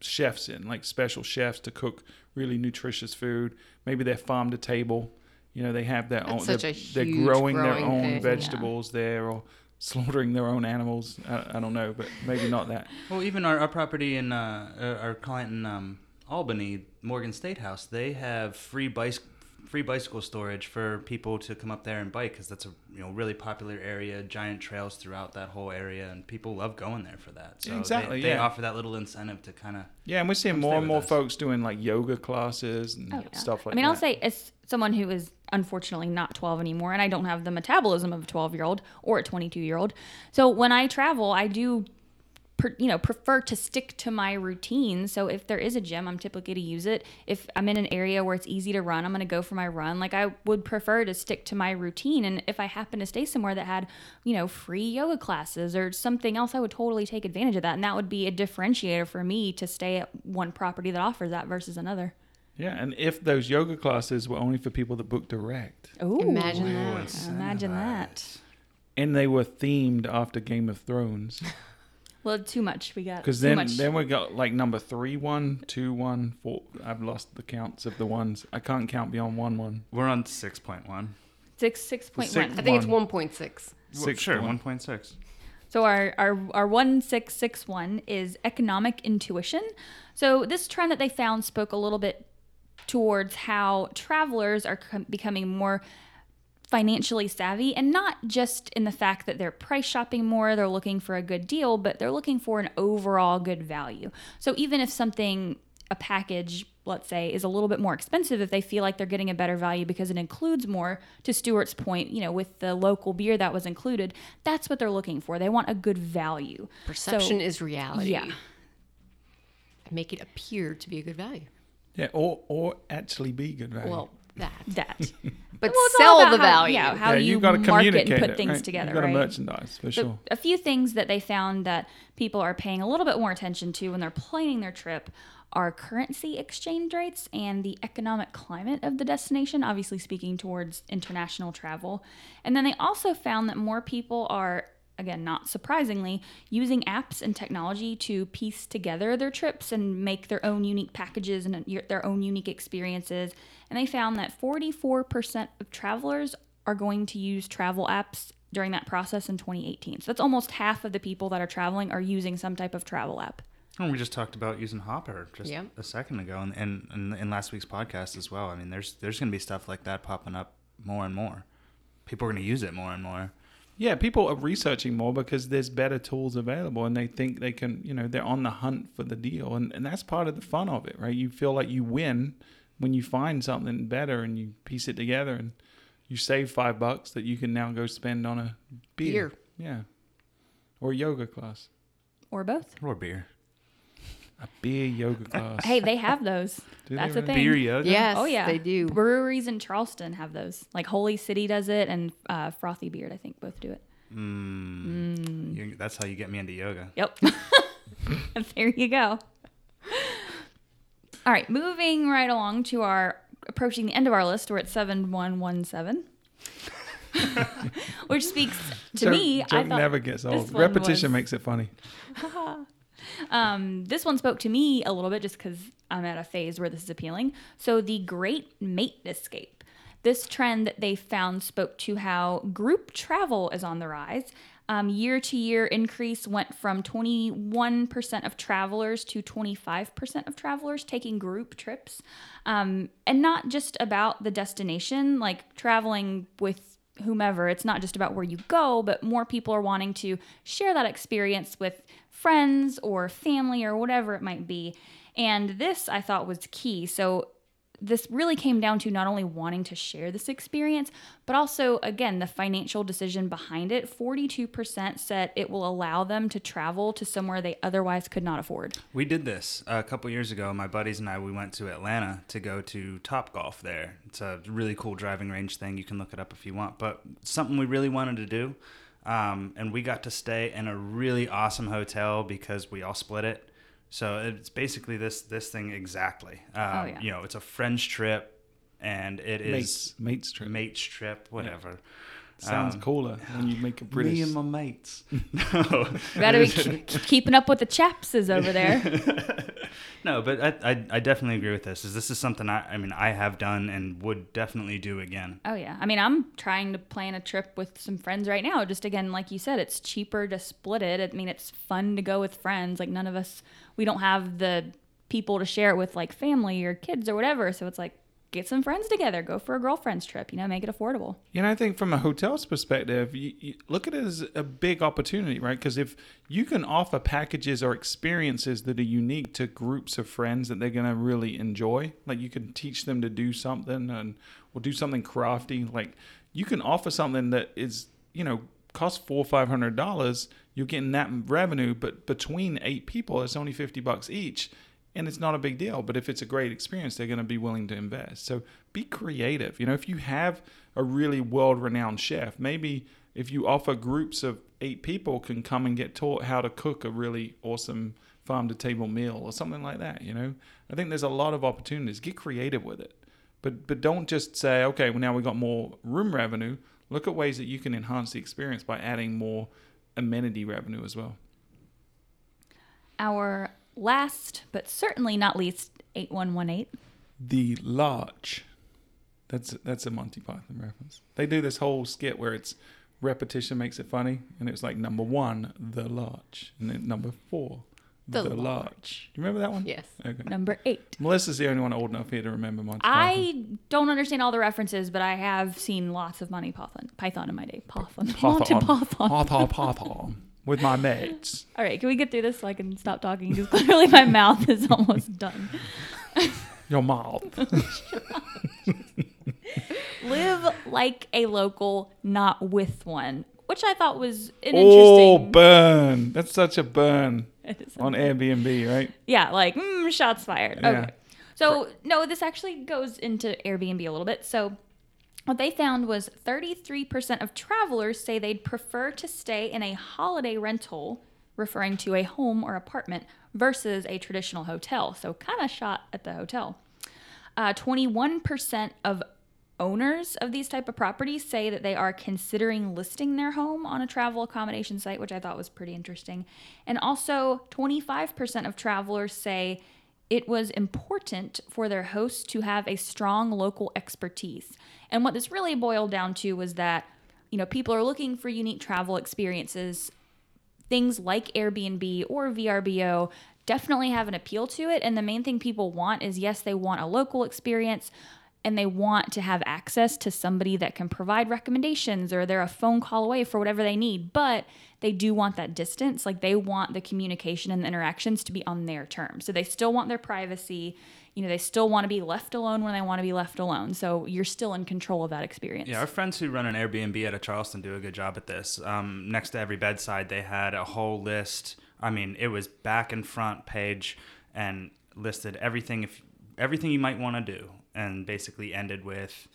chefs in, like special chefs to cook really nutritious food. Maybe they're farm to table. You know, they have their That's own. such they're, a they're huge growing their own thing, yeah. vegetables there, or slaughtering their own animals. I, I don't know, but maybe not that. Well, even our, our property in uh, uh, our client in um, Albany, Morgan State House, they have free bicycle free bicycle storage for people to come up there and bike because that's a you know really popular area. Giant trails throughout that whole area, and people love going there for that. So they- Exactly, they, yeah. offer that little incentive to kind of Yeah, and we're seeing more and more us. folks doing like yoga classes and Oh, yeah. stuff like that. I mean, that. I'll say as someone who is unfortunately not 12 anymore, and I don't have the metabolism of a 12 year old or a 22 year old. So when I travel, I do. Per, you know, prefer to stick to my routine. So if there is a gym, I'm typically to use it. If I'm in an area where it's easy to run, I'm going to go for my run. Like I would prefer to stick to my routine. And if I happen to stay somewhere that had, you know, free yoga classes or something else, I would totally take advantage of that. And that would be a differentiator for me to stay at one property that offers that versus another. Yeah, and if those yoga classes were only for people that book direct, Oh, Imagine that. Imagine that. and they were themed after Game of Thrones, *laughs* Well, too much. We got because then much. then we got like number three, one, two, one, four. I've lost the counts of the ones. I can't count beyond one, one. We're on six point one. six six point six- one. I think it's One. 1.6. Six sure, one. one point six. So our our our one six six one is economic intuition. So this trend that they found spoke a little bit towards how travelers are com- becoming more financially savvy and not just in the fact that they're price shopping more, they're looking for a good deal, but they're looking for an overall good value. So even if something a package, let's say, is a little bit more expensive if they feel like they're getting a better value because it includes more, to Stuart's point, you know, with the local beer that was included, that's what they're looking for. They want a good value. Perception So- is reality. Yeah. Make it appear to be a good value. Yeah, or or actually be good value. Well, that. That. *laughs* But Well, sell about the how- value. Yeah, how yeah, you you've got to market communicate and put it, things right? together, You've got to right? merchandise for So sure. a few things that they found that people are paying a little bit more attention to when they're planning their trip are currency exchange rates and the economic climate of the destination, obviously speaking towards international travel. And then they also found that more people are again not surprisingly using apps and technology to piece together their trips and make their own unique packages and their own unique experiences and they found that 44% of travelers are going to use travel apps during that process in 2018 so that's almost half of the people that are traveling are using some type of travel app And we just talked about using Hopper just Yeah. a second ago, and, and, and in last week's podcast as well. I mean, there's there's going to be stuff like that popping up more and more. People are going to use it more and more. Yeah, people are researching more because there's better tools available and they think they can, you know, they're on the hunt for the deal. And, and that's part of the fun of it, right? You feel like you win when you find something better and you piece it together and you save five bucks that you can now go spend on a beer. Beer. Yeah. Or yoga class. or both Or beer. A beer yoga class. hey they have those *laughs* Do they that's the really? thing Beer yoga. Yes, oh yeah they do. breweries in charleston have those like holy city does it and uh, frothy beard i think both do it Mm. You- that's how you get me into yoga. Yep. *laughs* there you go. All right, moving right along to our approaching the end of our list. We're at 7117. *laughs* Which speaks to Joke- me, I joke thought never gets this old. one Repetition was- makes it funny. Um, this one spoke to me a little bit just because I'm at a phase where this is appealing. So, the Great Mate Escape. This trend that they found spoke to how group travel is on the rise. Um, year to year increase went from 21% of travelers to 25% of travelers taking group trips. Um, and not just about the destination, like traveling with whomever. It's not just about where you go, but more people are wanting to share that experience with friends or family or whatever it might be. And this I thought was key. So this really came down to not only wanting to share this experience, but also, again, the financial decision behind it. 42% said it will allow them to travel to somewhere they otherwise could not afford. We did this a couple years ago. My buddies and I, we went to Atlanta to go to Top Golf there. It's a really cool driving range thing. You can look it up if you want. But something we really wanted to do. Um, and we got to stay in a really awesome hotel because we all split it. So it's basically this this thing exactly. Um, Oh, yeah. You know, it's a friends trip, and it is Mates, mates trip. mates trip, whatever. Sounds Um, cooler when you make a *sighs* British. Me and my mates. *laughs* *laughs* no, You gotta be *laughs* ke- keeping up with the chapses over there. *laughs* no, but I, I I definitely agree with this. Is this is something I I mean I have done and would definitely do again. Oh yeah. I mean, I'm trying to plan a trip with some friends right now. Just again, like you said, it's cheaper to split it. I mean, it's fun to go with friends. Like none of us, we don't have the people to share it with, like family or kids or whatever. So it's like get some friends together, go for a girlfriend's trip. You know, make it affordable. Know, I think from a hotel's perspective, you, you look at it as a big opportunity, right? Because if you can offer packages or experiences that are unique to groups of friends that they're going to really enjoy, like you can teach them to do something and or do something crafty, like you can offer something that is, you know, costs four or five hundred dollars. You're getting that revenue, but between eight people, it's only fifty bucks each and it's not a big deal. But if it's a great experience, they're going to be willing to invest. So be creative. You know, if you have a really world renowned chef, maybe if you offer groups of eight people can come and get taught how to cook a really awesome farm to table meal or something like that. You know, I think there's a lot of opportunities. Get creative with it. But, but don't just say, okay, well, now we got more room revenue. Look at ways that you can enhance the experience by adding more amenity revenue as well. Our last, but certainly not least, 8118. The Larch. That's that's a Monty Python reference. They do this whole skit where it's repetition makes it funny, and it's like number one, the Larch, and then number four, The the, Larch. Larch. Do you remember that one? Yes. Okay. Number eight. Melissa's the only one old enough here to remember Monty Python. I don't understand all the references, but I have seen lots of Monty Python, Python in my day. Python. Monty Python. Python. Python, Python, with my mates. *laughs* All right, can we get through this so I can stop talking? Because *laughs* clearly my mouth is almost done. *laughs* Your mouth. Live like a local, not with one, which I thought was an Oh, interesting. burn! That's such a burn on Airbnb, right? Yeah, like mm, shots fired. Yeah. Okay. So no, this actually goes into Airbnb a little bit. So what they found was 33% of travelers say they'd prefer to stay in a holiday rental, referring to a home or apartment, versus a traditional hotel. So kind of shot at the hotel. Uh, 21% of owners of these type of properties say that they are considering listing their home on a travel accommodation site which i thought was pretty interesting and also 25% of travelers say it was important for their hosts to have a strong local expertise and what this really boiled down to was that you know people are looking for unique travel experiences things like Airbnb or VRBO definitely have an appeal to it. And the main thing people want is yes, they want a local experience and they want to have access to somebody that can provide recommendations or they're a phone call away for whatever they need. But they do want that distance. Like they want the communication and the interactions to be on their terms. So they still want their privacy. You know, they still want to be left alone when they want to be left alone. So you're still in control of that experience. Yeah, our friends who run an Airbnb out of Charleston do a good job at this. Um, next to every bedside, they had a whole list. I mean, it was back and front page and listed everything if everything you might want to do, and basically ended with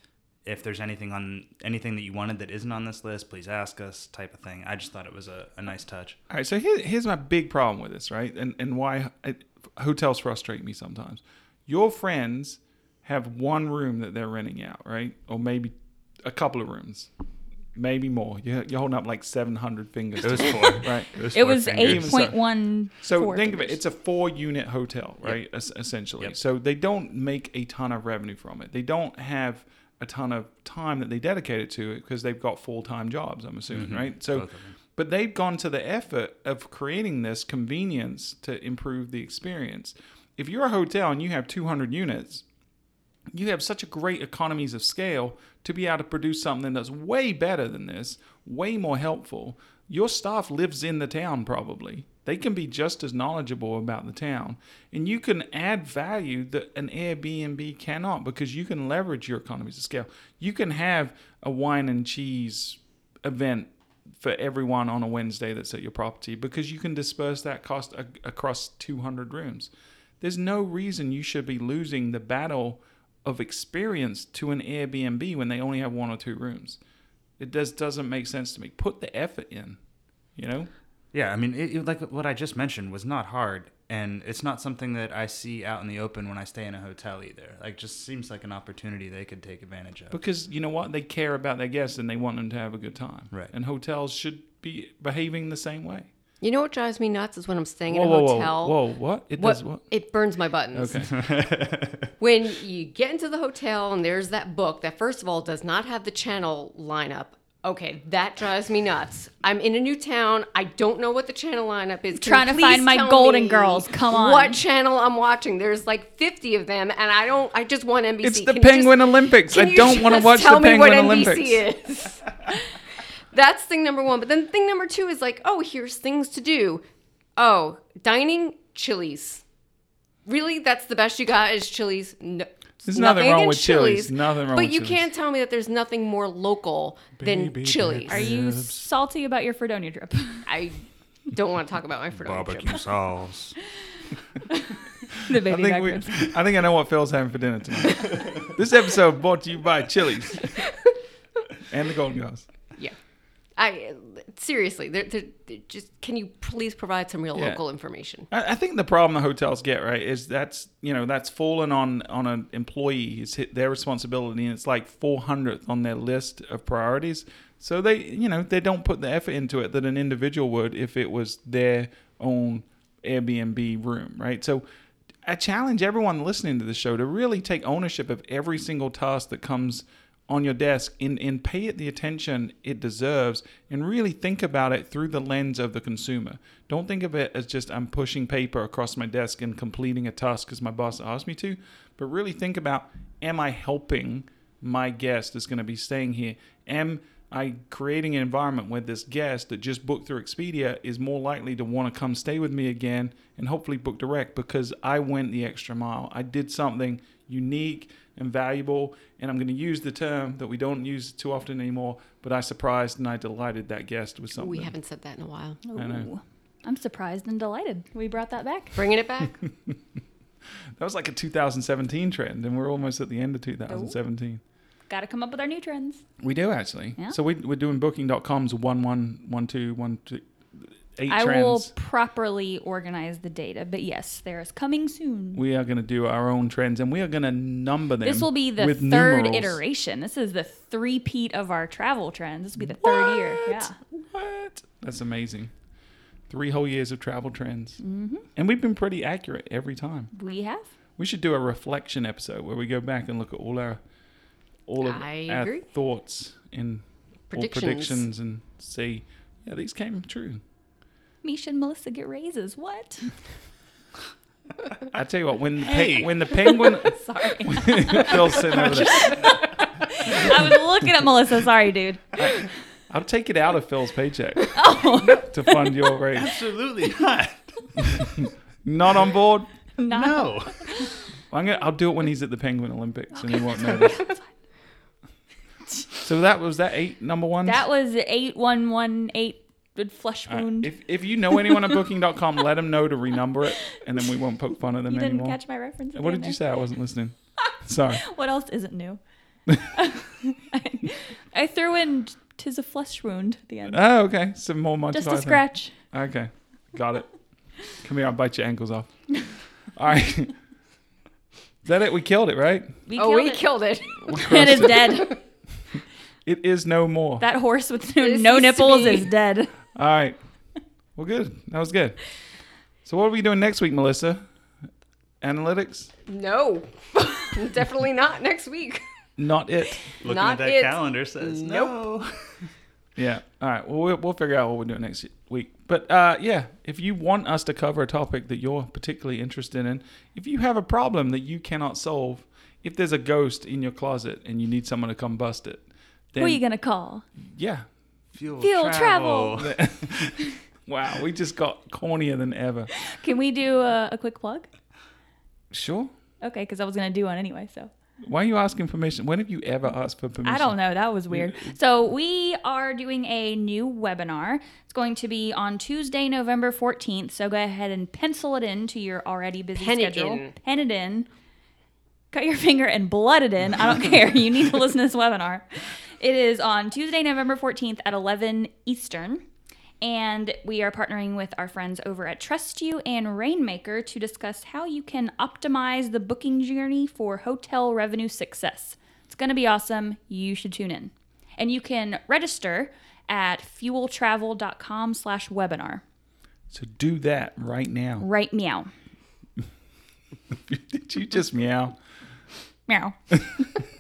if there's anything on anything that you wanted that isn't on this list, please ask us, type of thing. I just thought it was a, a nice touch. All right, so here, here's my big problem with this, right? And and why it, hotels frustrate me sometimes. Your friends have one room that they're renting out, right? Or maybe a couple of rooms, maybe more. You're, you're holding up like 700 fingers. It was four. *laughs* right? It four was eight point one. So think of it, it's a four unit hotel, right? Es- essentially. Yep. So they don't make a ton of revenue from it. They don't have a ton of time that they dedicated to it because they've got full time jobs, I'm assuming, mm-hmm. right? So Both of them. but they've gone to the effort of creating this convenience to improve the experience. If you're a hotel and you have 200 units, you have such a great economies of scale to be able to produce something that's way better than this, way more helpful. Your staff lives in the town probably, They can be just as knowledgeable about the town. And you can add value that an Airbnb cannot because you can leverage your economies of scale. You can have a wine and cheese event for everyone on a Wednesday that's at your property because you can disperse that cost across 200 rooms. There's no reason you should be losing the battle of experience to an Airbnb when they only have one or two rooms. It just doesn't make sense to me. Put the effort in, you know? Yeah, I mean, it, like what I just mentioned was not hard, and it's not something that I see out in the open when I stay in a hotel either. Like, just seems like an opportunity they could take advantage of. Because you know what? They care about their guests and they want them to have a good time. Right. And hotels should be behaving the same way. You know what drives me nuts is when I'm staying Whoa, in a whoa, hotel. whoa, whoa, what? It What, does what? It burns my buttons. Okay. *laughs* When you get into the hotel and there's that book that, first of all, does not have the channel lineup. Okay, that drives me nuts. I'm in a new town. I don't know what the channel lineup is. Can Trying to find my Golden Girls. Come on. What channel I'm watching? There's like 50 of them, and I don't. I just want NBC. It's the Can Penguin just- Olympics. I don't want to just watch tell the me what Penguin NBC is? *laughs* That's thing number one. But then thing number two is like, oh, here's things to do. Oh, dining, Chili's. Really, that's the best you got is Chili's. No, There's nothing wrong with against Chili's. Nothing wrong But with you Chili's. can't tell me that there's nothing more local than Baby Chili's. Are you salty about your Fredonia trip? *laughs* I don't want to talk about my Fredonia trip. sauce. *laughs* the I baby think, we. I think I know what Phil's having for dinner tonight. *laughs* this episode brought to you by Chili's and the Golden Girls. I seriously, they're, they're, they're just can you please provide some real Yeah. local information? I, I think the problem the hotels get right is that's you know that's fallen on on an employee. It's hit their responsibility, and it's like 400th on their list of priorities. So they you know they don't put the effort into it that an individual would if it was their own Airbnb room, right? So I challenge everyone listening to the show to really take ownership of every single task that comes on your desk and, and pay it the attention it deserves and really think about it through the lens of the consumer. Don't think of it as just I'm pushing paper across my desk and completing a task because my boss asked me to, but really think about am I helping my guest that's going to be staying here? Am I creating an environment where this guest that just booked through Expedia is more likely to want to come stay with me again and hopefully book direct because I went the extra mile. I did something unique and valuable, and I'm going to use the term that we don't use too often anymore, but I surprised and I delighted that guest with something. We haven't said that in a while. I know. Ooh. I'm surprised and delighted we brought that back. Bringing it back. *laughs* That was like a 2017 trend, and we're almost at the end of 2017. Got to come up with our new trends. We do actually. Yeah. So we, we're doing Booking.com's one one one two one two eight I trends. will properly organize the data, but yes, there is coming soon. we are going to do our own trends, and we are going to number them. This will be the with third numerals. iteration. This is the three-peat of our travel trends. This will be the third year. Yeah. What? That's amazing. Three whole years of travel trends, Mm-hmm. and we've been pretty accurate every time. We have. We should do a reflection episode where we go back and look at all our all of I our agree. thoughts and Predictions. predictions and see, yeah, these came true. Meisha and Melissa get raises. What? I tell you what, when the Hey. pe- when the penguin *laughs* Sorry. *laughs* Phil's sitting over there, I was looking at Melissa. Sorry, dude. I'll take it out of Phil's paycheck Oh, to fund your raise. Absolutely not. *laughs* Not on board. not. No. I'm gonna, I'll do it when he's at the Penguin Olympics, and he won't notice. so that was that eight number one. That was eight one one eight with flesh All right, wound. If if you know anyone at *laughs* Booking.com, let them know to renumber it, and then we won't poke fun at them you didn't anymore. catch my reference. what again did you say? I wasn't listening. *laughs* Sorry. What else isn't new? *laughs* I threw in "tis a flesh wound" at the end, Oh, okay. Some more Monty just a Python. scratch. Okay, got it. Come here, I'll bite your ankles off. All right. Is that it? We killed it, right? We oh, killed we it. killed it. it is dead. It is no more. That horse with This no nipples is dead. All right. Well, good. That was good. So, what are we doing next week, Melissa? Analytics? No, *laughs* definitely not next week. Not it. Looking Not at that it. calendar says no. *laughs* Yeah. All right. Well, we'll, we'll figure out what we're doing next week. But uh, yeah, if you want us to cover a topic that you're particularly interested in, if you have a problem that you cannot solve, if there's a ghost in your closet and you need someone to come bust it, then Who are you gonna call? yeah, Fuel, Fuel travel. *laughs* Wow, we just got cornier than ever. Can we do a, a quick plug? Sure. Okay, because I was gonna do one anyway. So Why are you asking permission? When have you ever asked for permission? I don't know. That was weird. So we are doing a new webinar. It's going to be on Tuesday, November fourteenth. So go ahead and pencil it in to your already busy Pen it schedule. in. Pen it in. Cut your finger and blood it in. I don't *laughs* care. You need to listen to this webinar. It is on Tuesday, November 14th at 11 Eastern. And we are partnering with our friends over at TrustYou and Rainmaker to discuss how you can optimize the booking journey for hotel revenue success. It's going to be awesome. You should tune in. And you can register at fueltravel.com slash webinar. So do that right now. Right meow. *laughs* Did you just meow? Meow. *laughs*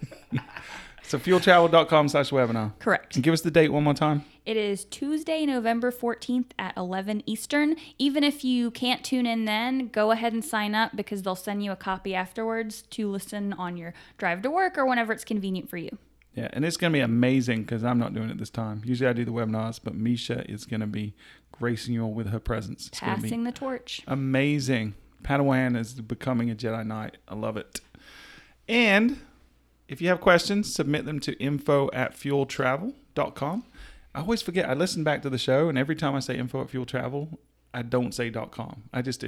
So fueltravel.com slash webinar. Correct. And give us the date one more time. It is Tuesday, November 14th at 11 Eastern. Even if you can't tune in then, go ahead and sign up because they'll send you a copy afterwards to listen on your drive to work or whenever it's convenient for you. Yeah, and it's going to be amazing because I'm not doing it this time. Usually I do the webinars, but Meisha is going to be gracing you all with her presence. It's going to be Passing the torch. amazing. Padawan is becoming a Jedi Knight. I love it. And if you have questions, submit them to info at fueltravel.com. I always forget. I listen back to the show, and every time I say info at fueltravel, I don't say dot .com. I just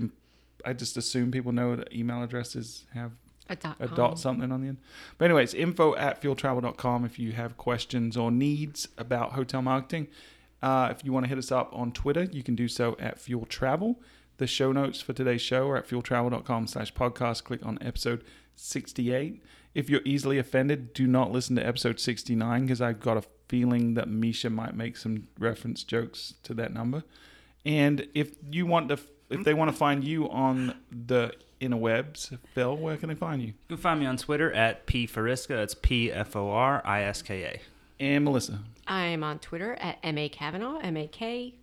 I just assume people know that email addresses have A dot. a dot something on the end. But anyways, info at fueltravel.com if you have questions or needs about hotel marketing. Uh, if you want to hit us up on Twitter, you can do so at Fuel Travel. The show notes for today's show are at fueltravel.com slash podcast. Click on episode 68. If you're easily offended, do not listen to episode 69 because I've got a feeling that Meisha might make some reference jokes to that number. And if you want to, if they want to find you on the interwebs, Phil, where can they find you? You can find me on Twitter at P Foriska. It's P F O R I S K A. And Melissa. I'm on Twitter at M.A. Kavanagh, M-A-K.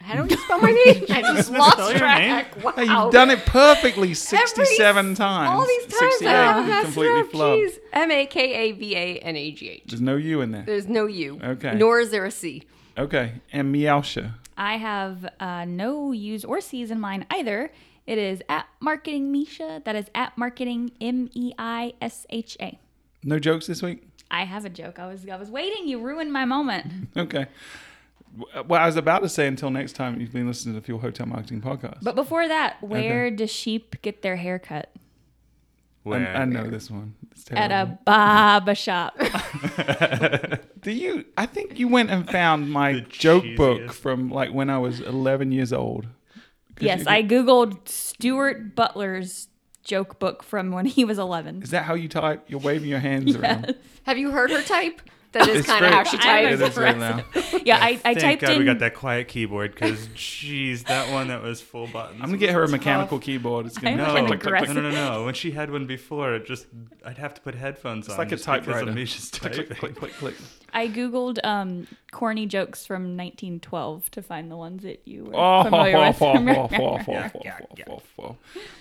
How do I spell my name? *laughs* I just lost Spell your track. Wow. You've done it perfectly 67 Every- times. All these times 68, I you messed completely up. flubbed. Jeez. M-A-K-A-V-A-N-A-G-H. There's no U in there. There's no U. Okay. Nor is there a C. Okay. And Meowsha. I have uh, no U's or C's in mine either. It is at Marketing Meisha. That is at Marketing M E I S H A. No jokes this week? I have a joke. I was I was waiting. You ruined my moment. *laughs* Okay. Well, I was about to say until next time you've been listening to the Fuel Hotel Marketing Podcast. But before that, where do sheep get their hair cut? I, I know this one. It's At a barber shop. *laughs* *laughs* Do you? I think you went and found my The joke book from like when I was 11 years old. yes, you- I googled Stuart Butler's joke book from when he was 11. Is that how you type? You're waving your hands *laughs* around. Have you heard her type? That is kind of how she I types. It is very loud. Yeah, I, I Thank typed God in. we got that quiet keyboard because, jeez, *laughs* that one that was full buttons. I'm gonna get her a mechanical tough. keyboard. It's gonna I'm No, like no, no, no, no. When she had one before, it just I'd have to put headphones on. It's like a just because of typewriter. Meisha's click, click, click, click, click. I googled um, corny jokes from 1912 to find the ones that you were Oh, familiar with.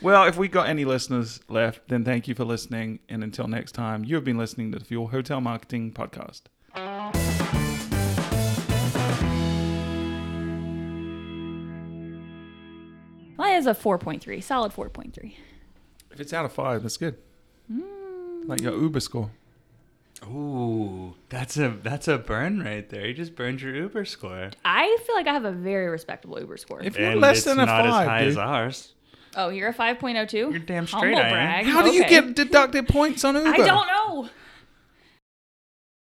well, if we got any listeners left, then thank you for listening. And until next time, you have been listening to the Fuel Hotel Marketing Podcast. Mine is a 4.3, solid 4.3. If it's out of five, that's good. Like your Uber score. Ooh, that's a that's a burn right there. You just burned your Uber score. I feel like I have a very respectable Uber score. If you're and less it's than a not as five, high dude, as ours. oh, you're a 5.02? You're damn straight Humble I am. brag. how do you Okay. get deducted points on Uber? I don't know.